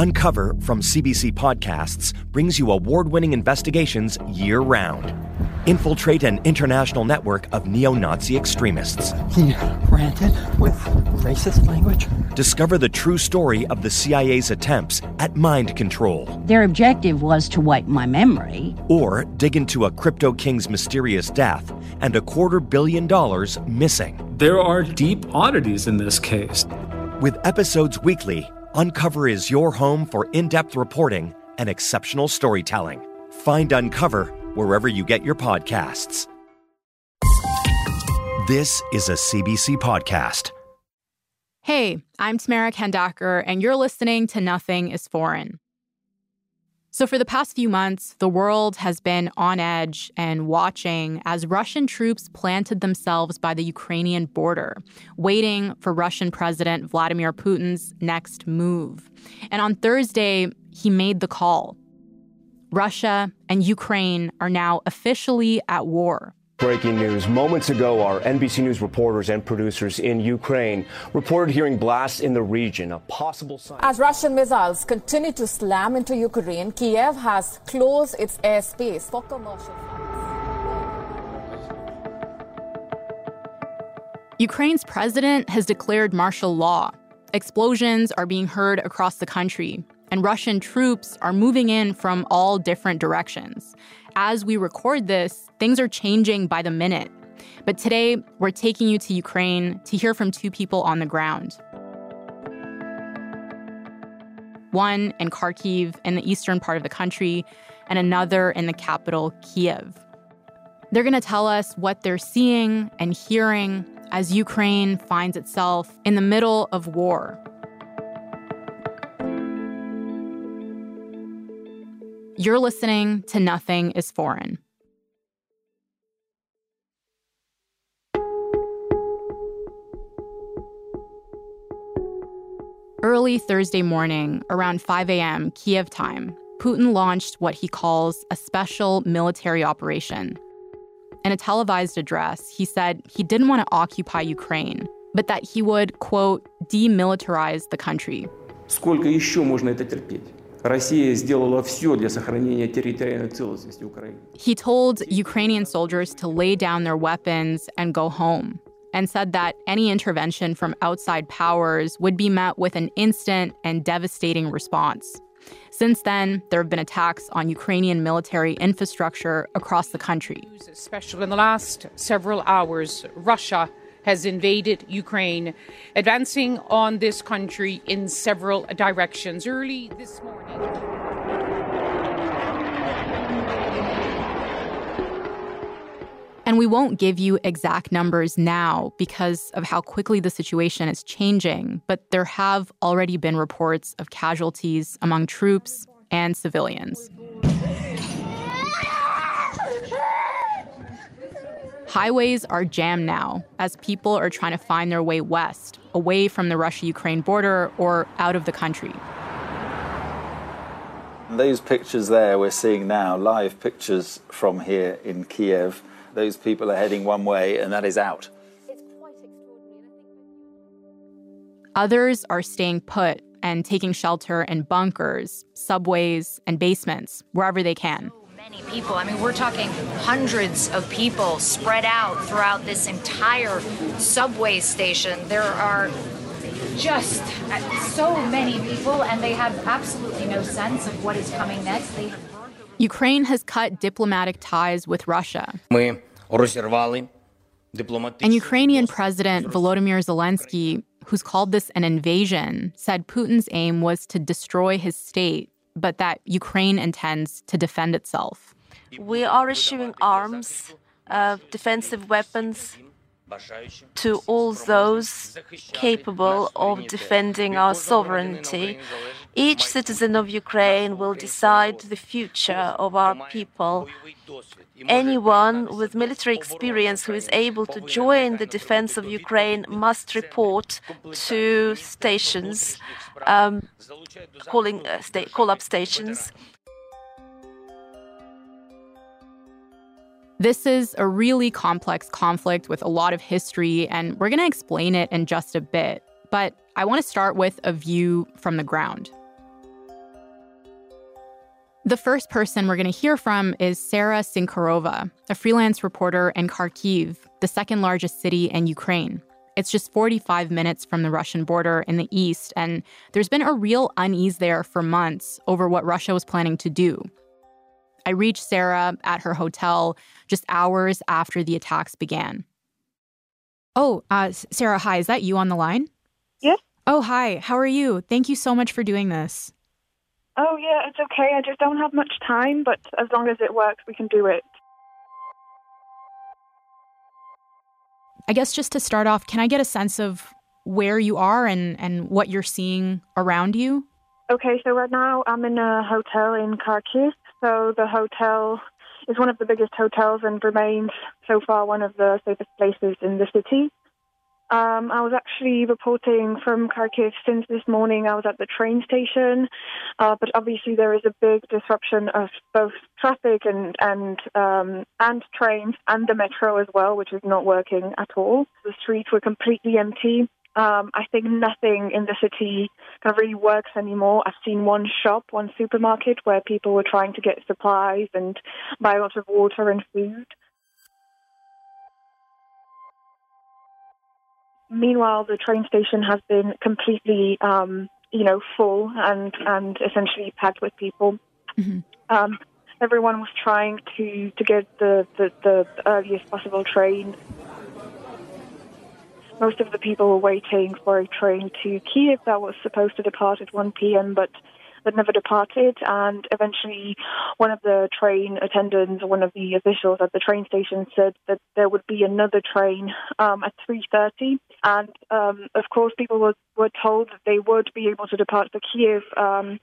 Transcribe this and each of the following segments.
Uncover from CBC Podcasts brings you award winning investigations year round. Infiltrate an international network of neo Nazi extremists. He ranted with racist language. Discover the true story of the CIA's attempts at mind control. Their objective was to wipe my memory. Or dig into a crypto king's mysterious death and a quarter billion dollars missing. There are deep oddities in this case. With episodes weekly, Uncover is your home for in depth reporting and exceptional storytelling. Find Uncover wherever you get your podcasts. This is a CBC podcast. Hey, I'm Tamara Khandaker, and you're listening to Nothing is Foreign. So, for the past few months, the world has been on edge and watching as Russian troops planted themselves by the Ukrainian border, waiting for Russian President Vladimir Putin's next move. And on Thursday, he made the call. Russia and Ukraine are now officially at war. Breaking news. Moments ago, our NBC News reporters and producers in Ukraine reported hearing blasts in the region, a possible sign. As Russian missiles continue to slam into Ukraine, Kiev has closed its airspace for commercial flights. Ukraine's president has declared martial law. Explosions are being heard across the country, and Russian troops are moving in from all different directions as we record this, things are changing by the minute. But today, we're taking you to Ukraine to hear from two people on the ground. One in Kharkiv in the eastern part of the country, and another in the capital, Kiev. They're going to tell us what they're seeing and hearing as Ukraine finds itself in the middle of war You're listening to Nothing is Foreign. Early Thursday morning, around 5 a.m. Kiev time, Putin launched what he calls a special military operation. In a televised address, he said he didn't want to occupy Ukraine, but that he would, quote, demilitarize the country. Сколько еще можно это терпеть? Россия сделала все для сохранения территориальной целостности Украины. He told Ukrainian soldiers to lay down their weapons and go home, and said that any intervention from outside powers would be met with an instant and devastating response. Since then, there have been attacks on Ukrainian military infrastructure across the country. Especially in the last several hours, Russia has invaded Ukraine, advancing on this country in several directions. Early this morning. And we won't give you exact numbers now because of how quickly the situation is changing, but there have already been reports of casualties among troops and civilians. Highways are jammed now as people are trying to find their way west, away from the Russia Ukraine border or out of the country. Those pictures there we're seeing now, live pictures from here in Kiev, those people are heading one way, and that is out. Others are staying put and taking shelter in bunkers, subways, and basements, wherever they can many people. I mean, we're talking hundreds of people spread out throughout this entire subway station. There are just uh, so many people, and they have absolutely no sense of what is coming next. They Ukraine has cut diplomatic ties with Russia. And Ukrainian President Volodymyr Zelensky, who's called this an invasion, said Putin's aim was to destroy his state but that Ukraine intends to defend itself. We are issuing arms, uh, defensive weapons to all those capable of defending our sovereignty. Each citizen of Ukraine will decide the future of our people. Anyone with military experience who is able to join the defense of Ukraine must report to stations, um, calling uh, sta- call up stations. This is a really complex conflict with a lot of history, and we're going to explain it in just a bit. But I want to start with a view from the ground. The first person we're going to hear from is Sara Cincurova, a freelance reporter in Kharkiv, the second largest city in Ukraine. It's just 45 minutes from the Russian border in the east, and there's been a real unease there for months over what Russia was planning to do. I reached Sara at her hotel just hours after the attacks began. Oh, uh, Sara, hi. Is that you on the line? Yes. Oh, hi. How are you? Thank you so much for doing this. Oh, yeah, it's okay. I just don't have much time, but as long as it works, we can do it. I guess just to start off, can I get a sense of where you are and, and what you're seeing around you? Okay, so right now I'm in a hotel in Kharkiv. So the hotel is one of the biggest hotels and remains so far one of the safest places in the city. Um, I was actually reporting from Kharkiv since this morning. I was at the train station, uh, but obviously there is a big disruption of both traffic and and um, and trains and the metro as well, which is not working at all. The streets were completely empty. Um, I think nothing in the city kind of really works anymore. I've seen one shop, one supermarket where people were trying to get supplies and buy a lot of water and food. Meanwhile, the train station has been completely, um, you know, full and, and essentially packed with people. Mm-hmm. Um, everyone was trying to, to get the, the, the earliest possible train most of the people were waiting for a train to Kiev that was supposed to depart at 1 p.m., but that never departed. And eventually, one of the train attendants, one of the officials at the train station, said that there would be another train um, at 3:30. And um, of course, people were, were told that they would be able to depart for Kiev. Um,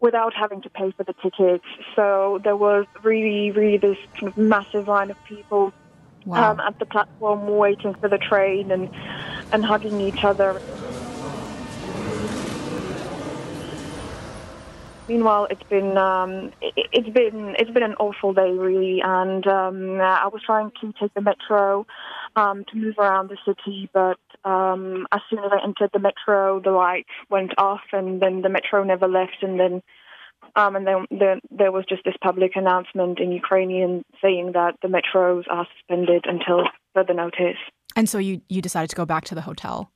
without having to pay for the tickets. So there was really, really this kind of massive line of people Wow. um, at the platform waiting for the train and, and hugging each other. Meanwhile, it's been um, it, it's been it's been an awful day really, and um, I was trying to take the metro um, to move around the city, but um, as soon as I entered the metro, the light went off, and then the metro never left, and then um, and then there, there was just this public announcement in Ukrainian saying that the metros are suspended until further notice. And so you, you decided to go back to the hotel?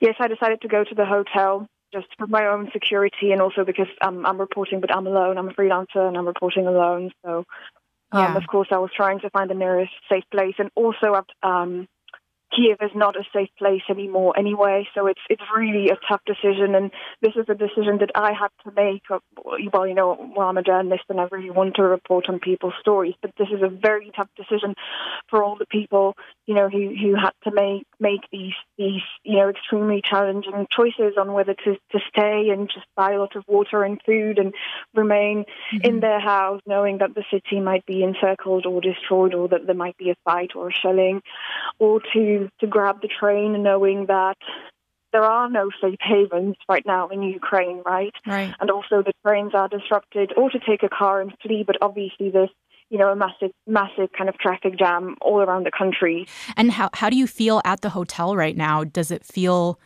Yes, I decided to go to the hotel just for my own security and also because um, I'm reporting, but I'm alone. I'm a freelancer and I'm reporting alone. So, um, Yeah. of course, I was trying to find the nearest safe place. And also, I've, um, Kiev is not a safe place anymore anyway, so it's it's really a tough decision, and this is a decision that I had to make. uh, Well, you know, well, I'm a journalist and I really want to report on people's stories, but this is a very tough decision for all the people, you know, who who had to make make these these you know extremely challenging choices on whether to to stay and just buy a lot of water and food and remain in mm-hmm. their house, knowing that the city might be encircled or destroyed, or that there might be a fight or a shelling, or to to grab the train, knowing that there are no safe havens right now in Ukraine, right? Right. And also the trains are disrupted, or to take a car and flee. But obviously, there's you know a massive, massive kind of traffic jam all around the country. And how, how do you feel at the hotel right now? Does it feel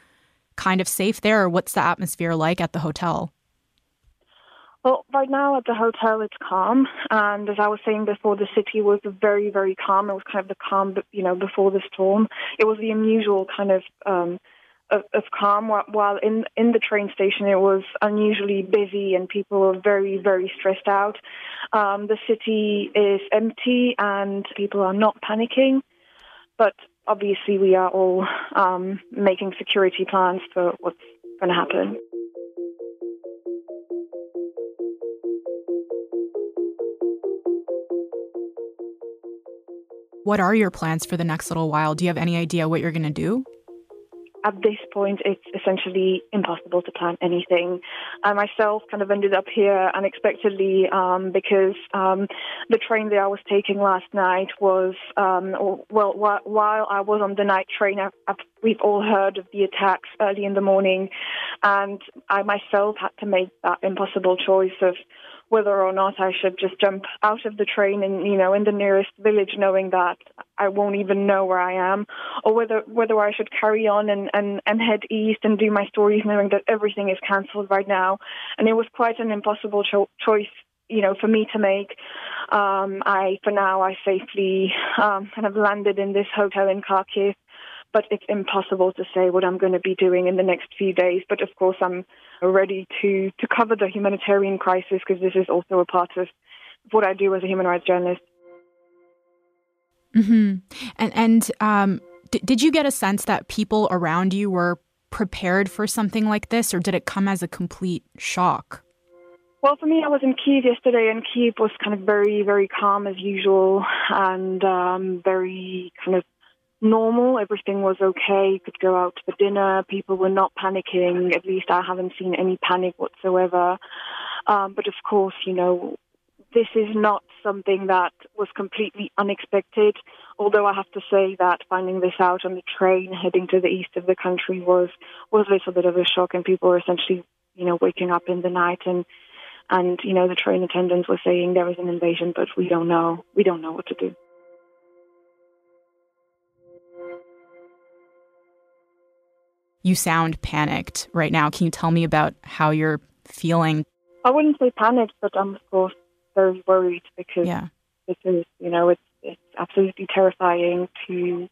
kind of safe there, or what's the atmosphere like at the hotel? Well, right now at the hotel, it's calm. And as I was saying before, the city was very, very calm. It was kind of the calm, you know, before the storm. It was the unusual kind of um, of, of calm. While in in the train station, it was unusually busy and people were very, very stressed out. Um, the city is empty and people are not panicking, but obviously we are all um, making security plans for what's going to happen. What are your plans for the next little while? Do you have any idea what you're going to do? At this point, it's essentially impossible to plan anything. I myself kind of ended up here unexpectedly um, because um, the train that I was taking last night was, um, well, wh- while I was on the night train, I've, I've We've all heard of the attacks early in the morning, and I myself had to make that impossible choice of whether or not I should just jump out of the train and you know in the nearest village, knowing that I won't even know where I am, or whether whether I should carry on and and, and head east and do my stories, knowing that everything is cancelled right now. And it was quite an impossible cho- choice you know, for me to make. Um, I, for now, I safely um, kind of landed in this hotel in Kharkiv, but it's impossible to say what I'm going to be doing in the next few days. But of course, I'm ready to to cover the humanitarian crisis because this is also a part of what I do as a human rights journalist. Hmm. And and um, d- did you get a sense that people around you were prepared for something like this, or did it come as a complete shock? Well, for me, I was in Kiev yesterday, and Kiev was kind of very, very calm as usual, and um, very kind of normal. Everything was okay. You could go out for dinner. People were not panicking. At least I haven't seen any panic whatsoever. Um, but of course, you know, this is not something that was completely unexpected. Although I have to say that finding this out on the train heading to the east of the country was was a little bit of a shock, and people were essentially, you know, waking up in the night and and you know the train attendants were saying there was an invasion, but we don't know. We don't know what to do. You sound panicked right now. Can you tell me about how you're feeling? I wouldn't say panicked, but I'm of course very worried because yeah. because you know it's it's absolutely terrifying to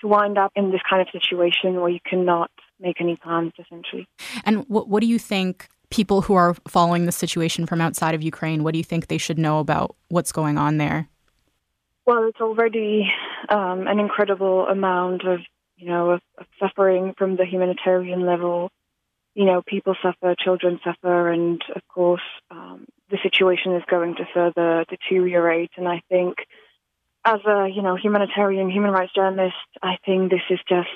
to wind up in this kind of situation where you cannot make any plans essentially. And what what do you think people who are following the situation from outside of Ukraine, what do you think they should know about what's going on there? Well, it's already um, an incredible amount of you know of, of suffering from the humanitarian level. You know, people suffer, children suffer, and of course, situation is going to further deteriorate. And I think, as a you know humanitarian human rights journalist, I think this is just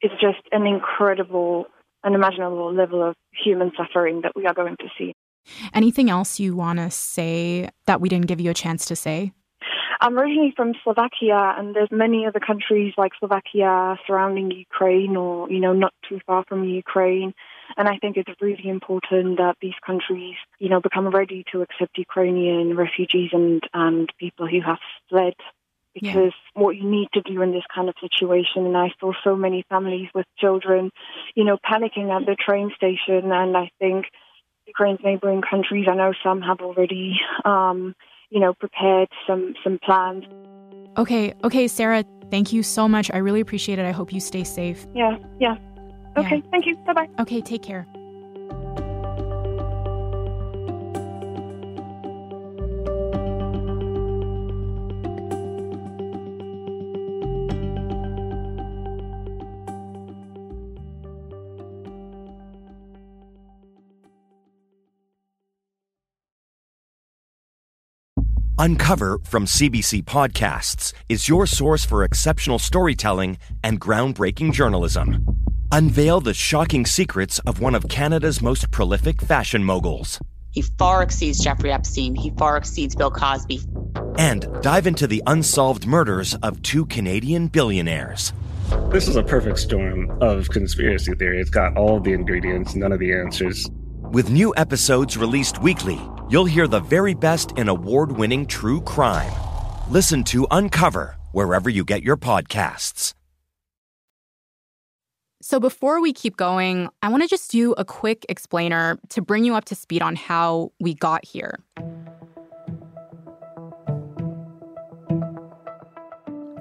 it's just an incredible unimaginable level of human suffering that we are going to see. Anything else you want to say that we didn't give you a chance to say? I'm originally from Slovakia, and there's many other countries like Slovakia surrounding Ukraine, or you know, not too far from Ukraine. And I think it's really important that these countries, you know, become ready to accept Ukrainian refugees and and people who have fled because yeah. what you need to do in this kind of situation, and I saw so many families with children, you know, panicking at the train station, and I think Ukraine's neighboring countries, I know some have already, um, you know, prepared some some plans. Okay, okay, Sara, thank you so much. I really appreciate it. I hope you stay safe. Yeah, yeah. Okay, yeah. thank you. Bye bye. Okay, take care. Uncover from CBC Podcasts is your source for exceptional storytelling and groundbreaking journalism. Unveil the shocking secrets of one of Canada's most prolific fashion moguls. He far exceeds Jeffrey Epstein. He far exceeds Bill Cosby. And dive into the unsolved murders of two Canadian billionaires. This is a perfect storm of conspiracy theory. It's got all the ingredients, none of the answers. With new episodes released weekly, you'll hear the very best in award winning true crime. Listen to Uncover wherever you get your podcasts. So, before we keep going, I want to just do a quick explainer to bring you up to speed on how we got here.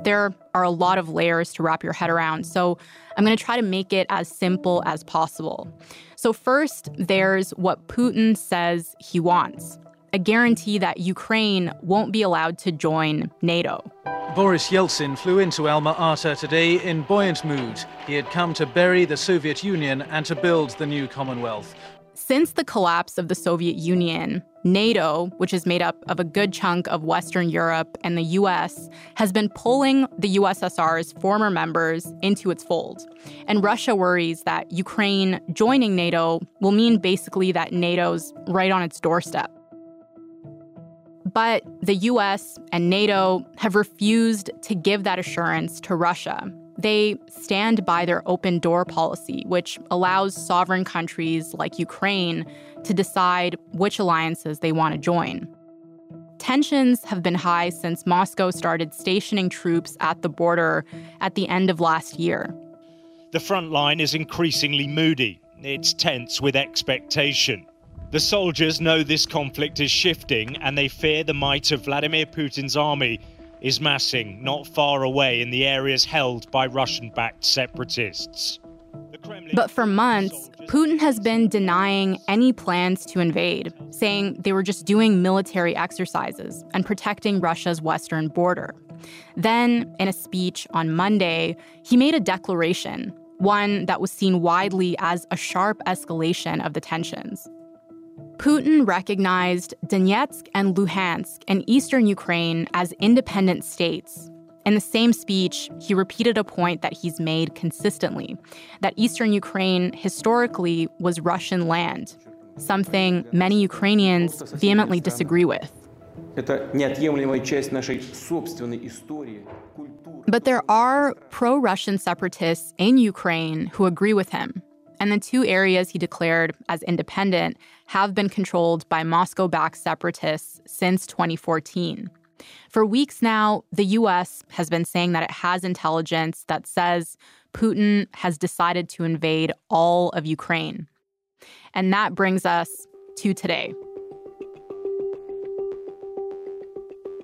There are a lot of layers to wrap your head around, so I'm going to try to make it as simple as possible. So, first, there's what Putin says he wants a guarantee that Ukraine won't be allowed to join NATO. Boris Yeltsin flew into Alma Ata today in buoyant mood. He had come to bury the Soviet Union and to build the new Commonwealth. Since the collapse of the Soviet Union, NATO, which is made up of a good chunk of Western Europe and the US, has been pulling the USSR's former members into its fold. And Russia worries that Ukraine joining NATO will mean basically that NATO's right on its doorstep. But the US and NATO have refused to give that assurance to Russia. They stand by their open door policy, which allows sovereign countries like Ukraine to decide which alliances they want to join. Tensions have been high since Moscow started stationing troops at the border at the end of last year. The front line is increasingly moody. It's tense with expectation. The soldiers know this conflict is shifting and they fear the might of Vladimir Putin's army is massing not far away in the areas held by Russian backed separatists. But for months, Putin has been denying any plans to invade, saying they were just doing military exercises and protecting Russia's western border. Then, in a speech on Monday, he made a declaration, one that was seen widely as a sharp escalation of the tensions. Putin recognized Donetsk and Luhansk in eastern Ukraine as independent states in the same speech, he repeated a point that he's made consistently that eastern Ukraine historically was Russian land, something many Ukrainians vehemently disagree with. But there are pro Russian separatists in Ukraine who agree with him. And the two areas he declared as independent have been controlled by Moscow backed separatists since 2014. For weeks now, the US has been saying that it has intelligence that says Putin has decided to invade all of Ukraine. And that brings us to today.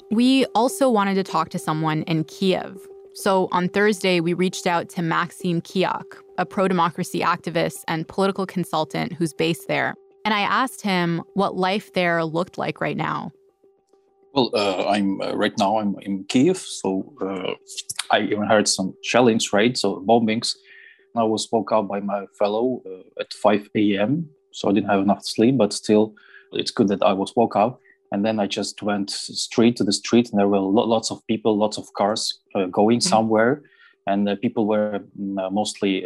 We also wanted to talk to someone in Kiev. So on Thursday, we reached out to Maksym Kyiak, a pro democracy activist and political consultant who's based there. And I asked him what life there looked like right now. Well, uh, I'm uh, right now. I'm in Kiev, so uh, I even heard some shellings, right? So bombings. I was woke up by my fellow uh, at 5 a.m. So I didn't have enough sleep, but still, it's good that I was woke up. And then I just went straight to the street, and there were lots of people, lots of cars uh, going mm-hmm. somewhere, and uh, people were mm, mostly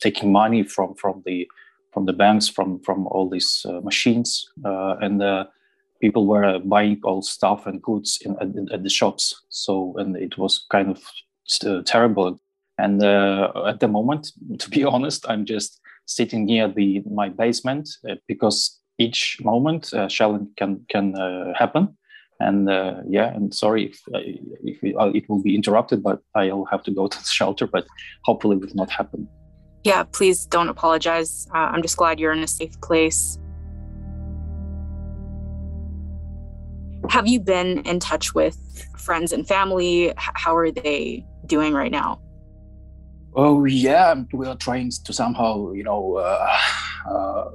taking money from from the from the banks, from from all these machines, and people were buying all stuff and goods in, at, at, the shops. So, and it was kind of uh, terrible. And uh, at the moment, to be honest, I'm just sitting near the my basement uh, because each moment uh, shelling can can uh, happen. And uh, yeah, and sorry if, if it will be interrupted, but I'll have to go to the shelter. But hopefully, it will not happen. Yeah, please don't apologize. I'm just glad you're in a safe place. Have you been in touch with friends and family? How are they doing right now? Oh yeah, we are trying to somehow, you know, uh, uh,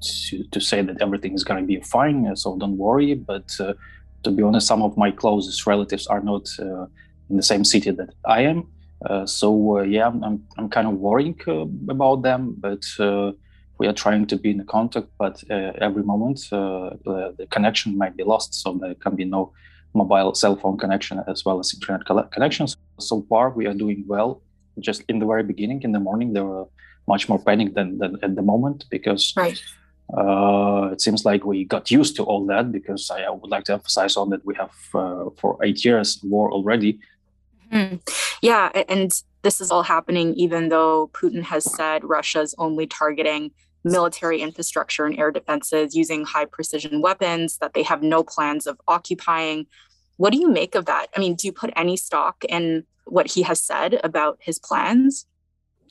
to, to say that everything is going to be fine. So don't worry. But uh, to be honest, some of my closest relatives are not uh, in the same city that I am. Uh, so uh, yeah, I'm, I'm kind of worrying about them, but we are trying to be in contact, but uh, every moment uh, the connection might be lost. So there can be no mobile cell phone connection as well as internet connections. So far, we are doing well. Just in the very beginning, in the morning, there were much more panic than, than at the moment because right. Uh, it seems like we got used to all that. Because I, I would like to emphasize on that we have uh, for eight years war already. Mm. Yeah, and this is all happening even though Putin has said Russia's only targeting military infrastructure and air defenses using high precision weapons that they have no plans of occupying. What do you make of that? I mean, do you put any stock in what he has said about his plans?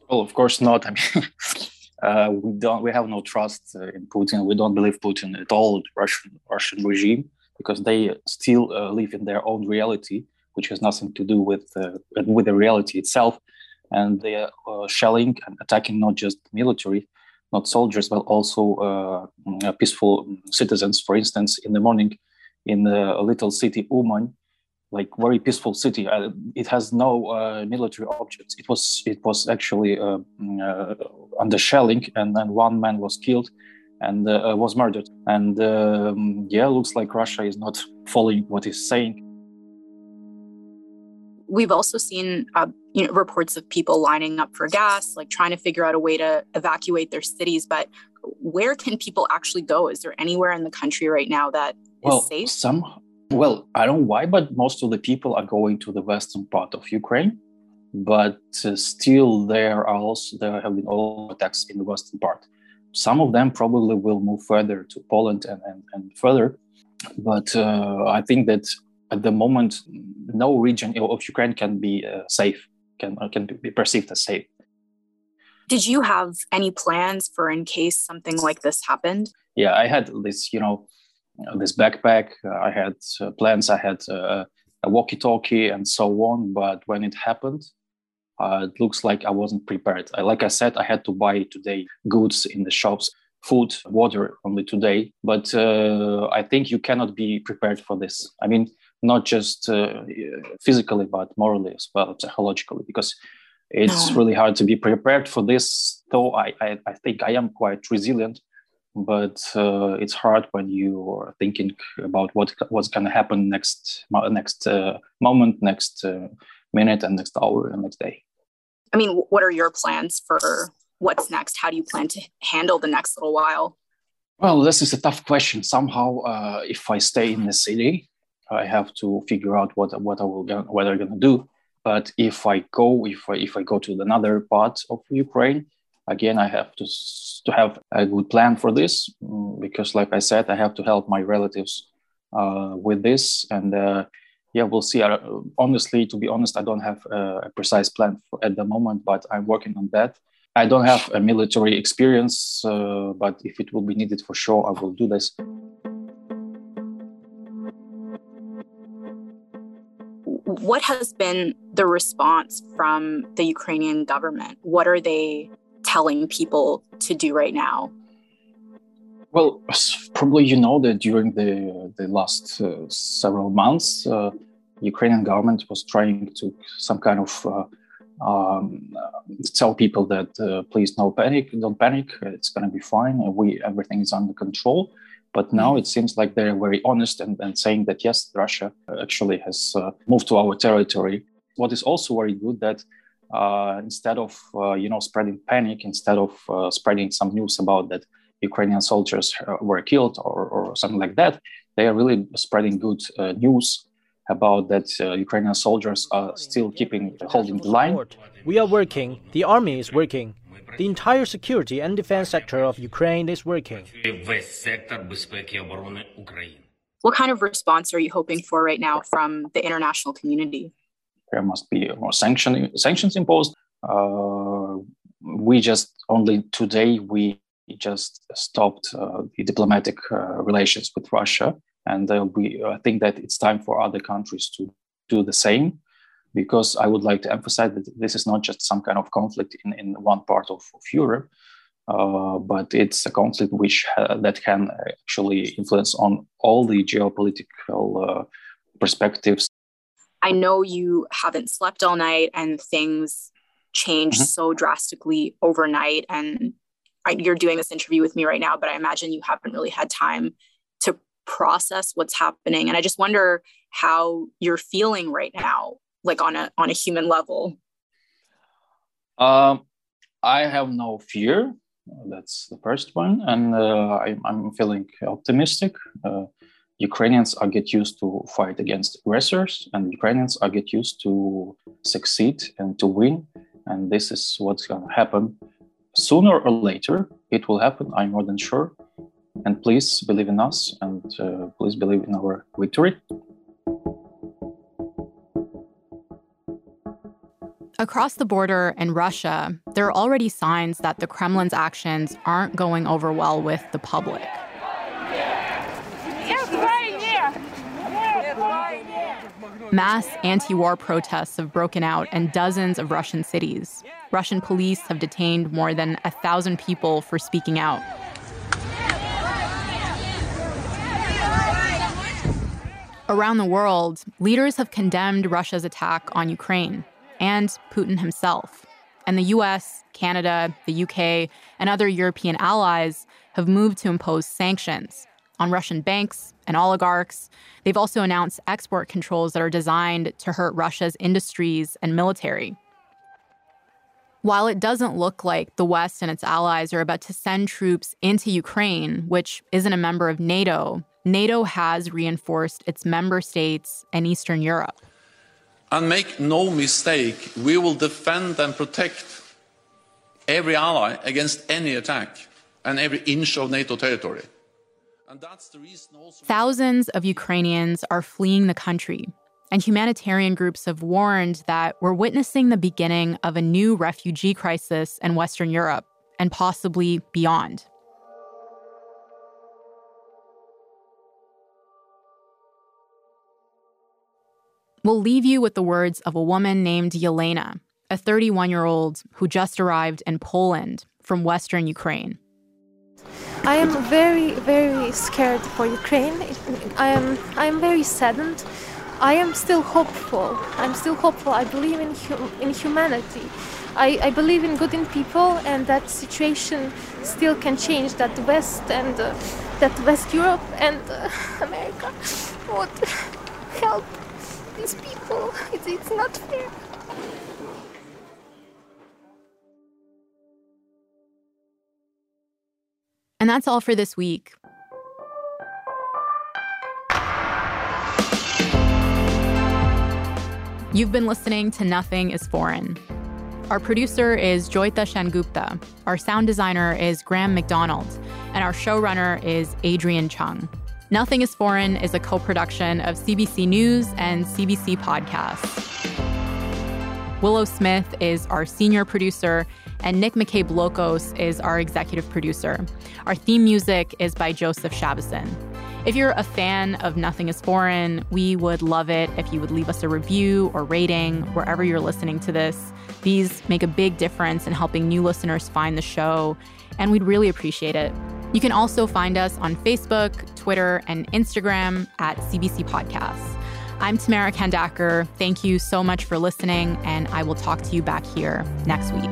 Well, of course not. I mean, uh, we don't. We have no trust uh, in Putin. We don't believe Putin at all, Russian Russian regime, because they still uh, live in their own reality, which has nothing to do with uh, with the reality itself. And they are shelling and attacking not just military, not soldiers, but also peaceful citizens. For instance, in the morning, in a little city Uman, like very peaceful city, uh, it has no uh, military objects. It was it was actually uh, mm, uh, under shelling, and then one man was killed and uh, was murdered. And um, yeah, looks like Russia is not following what he's saying. We've also seen uh, you know, reports of people lining up for gas, like trying to figure out a way to evacuate their cities. But where can people actually go? Is there anywhere in the country right now that well, safe? Some, well, I don't know why, but most of the people are going to the western part of Ukraine but uh, still there are also there have been all attacks in the western part. Some of them probably will move further to Poland and, and, and further, but uh, I think that at the moment no region of Ukraine can be uh, safe, can can be perceived as safe. Did you have any plans for in case something like this happened? Yeah, I had this, you know, this backpack. I had uh, plans. I had uh, a walkie-talkie and so on. But when it happened, uh, it looks like I wasn't prepared. I, like I said, I had to buy today goods in the shops, food, water only today. But uh, I think you cannot be prepared for this. I mean, not just uh, physically, but morally as well, psychologically, because it's no. really hard to be prepared for this. Though I, I, I think I am quite resilient, but uh, it's hard when you are thinking about what what's going to happen next next uh, moment, next uh, minute, and next hour, and next day. I mean, what are your plans for what's next? How do you plan to handle the next little while? Well, this is a tough question. Somehow, uh, if I stay in the city, I have to figure out what what I will what I'm gonna do. But if I go, if I, if I go to another part of Ukraine, again, I have to to have a good plan for this mm, because, like I said, I have to help my relatives uh, with this, and uh, yeah, we'll see. Uh, honestly, to be honest, I don't have a precise plan for, at the moment, but I'm working on that. I don't have a military experience, uh, but if it will be needed for sure, I will do this. what has been the response from the Ukrainian government? What are they telling people to do right now? Well, probably you know that during the the last uh, several months, uh, Ukrainian government was trying to some kind of uh, um, tell people that uh, please no panic, don't panic, it's going to be fine, we everything is under control. But now mm. it seems like they're very honest and, and saying that yes, Russia actually has uh, moved to our territory. What is also very good that uh, instead of uh, you know spreading panic, instead of uh, spreading some news about that Ukrainian soldiers uh, were killed or, or something like that, they are really spreading good uh, news about that Ukrainian soldiers are still keeping holding the line. We are working. The army is working. The entire security and defense sector of Ukraine is working. What kind of response are you hoping for right now from the international community? There must be more sanction, sanctions imposed. Uh, we just only today we just stopped uh, the diplomatic uh, relations with Russia, and uh, we I think that it's time for other countries to do the same because I would like to emphasize that this is not just some kind of conflict in, in one part of, of Europe, uh, but it's a conflict which uh, that can actually influence on all the geopolitical uh, perspectives. I know you haven't slept all night and things changed mm-hmm. so drastically overnight. And I, you're doing this interview with me right now, but I imagine you haven't really had time to process what's happening. And I just wonder how you're feeling right now like on a on a human level? Um, I have no fear. That's the first one, and uh, I, am feeling optimistic. Uh, Ukrainians are get used to fight against aggressors, and Ukrainians are get used to succeed and to win. And this is what's to happen sooner or later. It will happen. I'm more than sure. And please believe in us, and uh, please believe in our victory. Across the border in Russia, there are already signs that the Kremlin's actions aren't going over well with the public. Mass anti war protests have broken out in dozens of Russian cities. Russian police have detained more than a thousand people for speaking out. Around the world, leaders have condemned Russia's attack on Ukraine and Putin himself. And the US, Canada, the UK, and other European allies have moved to impose sanctions on Russian banks and oligarchs. They've also announced export controls that are designed to hurt Russia's industries and military. While it doesn't look like the West and its allies are about to send troops into Ukraine, which isn't a member of NATO, NATO has reinforced its member states in Eastern Europe. And make no mistake, we will defend and protect every ally against any attack and every inch of NATO territory. Thousands of Ukrainians are fleeing the country, and humanitarian groups have warned that we're witnessing the beginning of a new refugee crisis in Western Europe and possibly beyond. We'll leave you with the words of a woman named Yelena, a 31 year old who just arrived in Poland from Western Ukraine. I am very, very scared for Ukraine. I am, I am very saddened. I am still hopeful. I'm still hopeful. I believe in, in humanity. I, I believe in good in people, and that situation still can change. That West and uh, that West Europe and uh, America would help these people. It's, it's not fair. And that's all for this week. You've been listening to Nothing is Foreign. Our producer is Joyita Sengupta. Our sound designer is Graham McDonald. And our showrunner is Adrian Chung. Nothing is Foreign is a co production of CBC News and CBC Podcasts. Willow Smith is our senior producer, and Nick McKabe-Lokos is our executive producer. Our theme music is by Joseph Shabason. If you're a fan of Nothing is Foreign, we would love it if you would leave us a review or rating wherever you're listening to this. These make a big difference in helping new listeners find the show, and we'd really appreciate it. You can also find us on Facebook, Twitter, and Instagram at CBC Podcasts. I'm Tamara Khandaker. Thank you so much for listening, and I will talk to you back here next week.